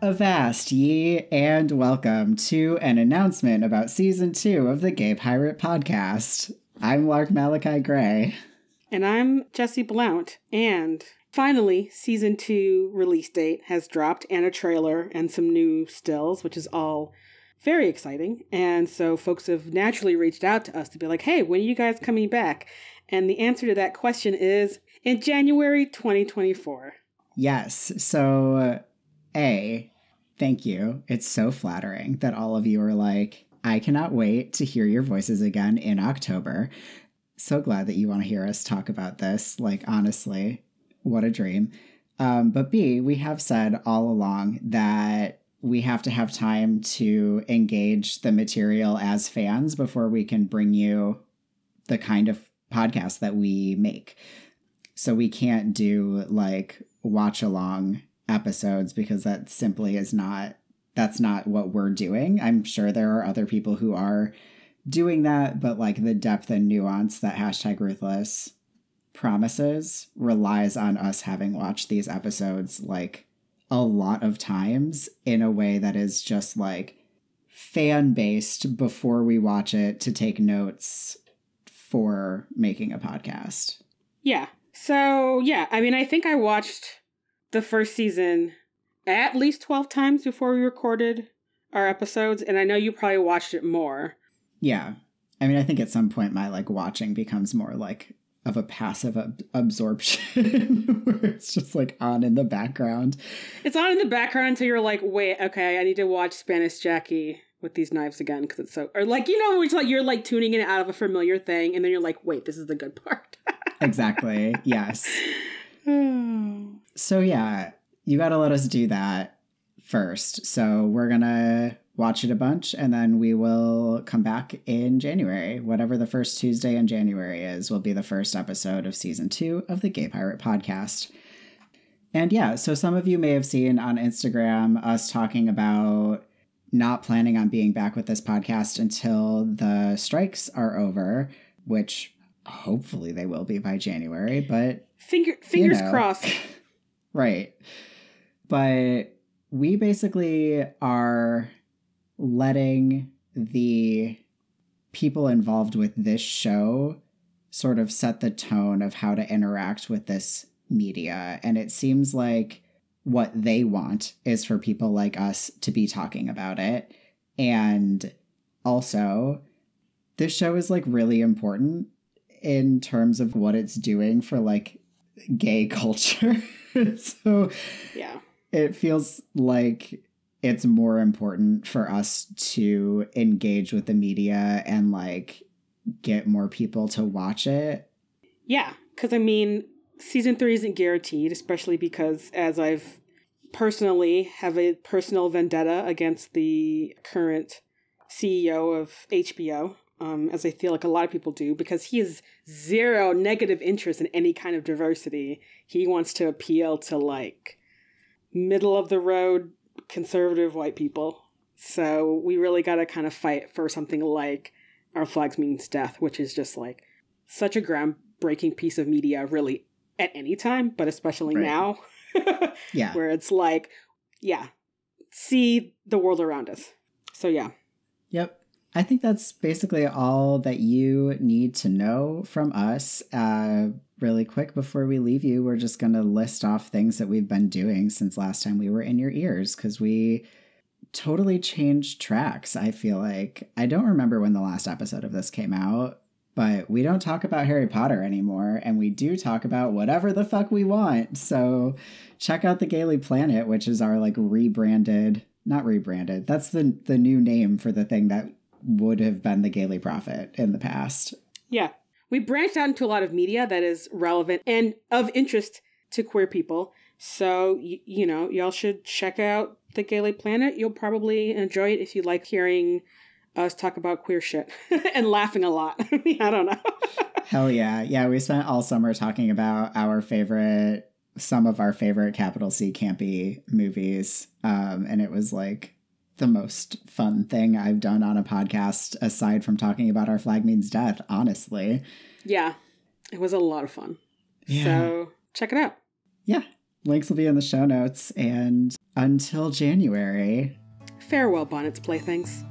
Avast ye and welcome to an announcement about season two of the Gay Pirate Podcast. I'm Lark Malachi Gray. And I'm Jesse Blount. And finally, season two release date has dropped and a trailer and some new stills, which is all very exciting. And so folks have naturally reached out to us to be like, hey, when are you guys coming back? And the answer to that question is in January 2024. Yes. So a, thank you. It's so flattering that all of you are like, I cannot wait to hear your voices again in October. So glad that you want to hear us talk about this. Like, honestly, what a dream. Um, but B, we have said all along that we have to have time to engage the material as fans before we can bring you the kind of podcast that we make. So we can't do like watch along episodes because that simply is not that's not what we're doing. I'm sure there are other people who are doing that, but like the depth and nuance that hashtag ruthless promises relies on us having watched these episodes like a lot of times in a way that is just like fan based before we watch it to take notes for making a podcast. Yeah. So, yeah, I mean, I think I watched the first season at least 12 times before we recorded our episodes and I know you probably watched it more. Yeah. I mean, I think at some point my like watching becomes more like of a passive ab- absorption where it's just like on in the background. It's on in the background until you're like, "Wait, okay, I need to watch Spanish Jackie with these knives again because it's so or like you know, it's like you're like tuning in out of a familiar thing and then you're like, "Wait, this is the good part." exactly. Yes. Hmm. so yeah, you got to let us do that first. So we're going to watch it a bunch and then we will come back in January. Whatever the first Tuesday in January is, will be the first episode of season 2 of the Gay Pirate podcast. And yeah, so some of you may have seen on Instagram us talking about not planning on being back with this podcast until the strikes are over, which hopefully they will be by January, but Finger, fingers you know, crossed. right. But we basically are letting the people involved with this show sort of set the tone of how to interact with this media. And it seems like what they want is for people like us to be talking about it. And also, this show is like really important in terms of what it's doing for like gay culture. so yeah. It feels like it's more important for us to engage with the media and like get more people to watch it. Yeah, cuz I mean, season 3 isn't guaranteed, especially because as I've personally have a personal vendetta against the current CEO of HBO um, as I feel like a lot of people do, because he has zero negative interest in any kind of diversity. He wants to appeal to like middle of the road conservative white people. So we really got to kind of fight for something like Our Flags Means Death, which is just like such a groundbreaking piece of media, really, at any time, but especially right. now. yeah. Where it's like, yeah, see the world around us. So yeah. Yep. I think that's basically all that you need to know from us. Uh, really quick before we leave you, we're just going to list off things that we've been doing since last time we were in your ears because we totally changed tracks. I feel like I don't remember when the last episode of this came out, but we don't talk about Harry Potter anymore, and we do talk about whatever the fuck we want. So check out the Gayly Planet, which is our like rebranded, not rebranded. That's the the new name for the thing that would have been the Gayly Prophet in the past. Yeah. We branched out into a lot of media that is relevant and of interest to queer people. So, y- you know, y'all should check out the Gayly Planet. You'll probably enjoy it if you like hearing us talk about queer shit and laughing a lot. I don't know. Hell yeah. Yeah, we spent all summer talking about our favorite, some of our favorite capital C campy movies. Um, and it was like the most fun thing I've done on a podcast aside from talking about our flag means death, honestly. Yeah. It was a lot of fun. Yeah. So check it out. Yeah. Links will be in the show notes. And until January, farewell, Bonnet's Playthings.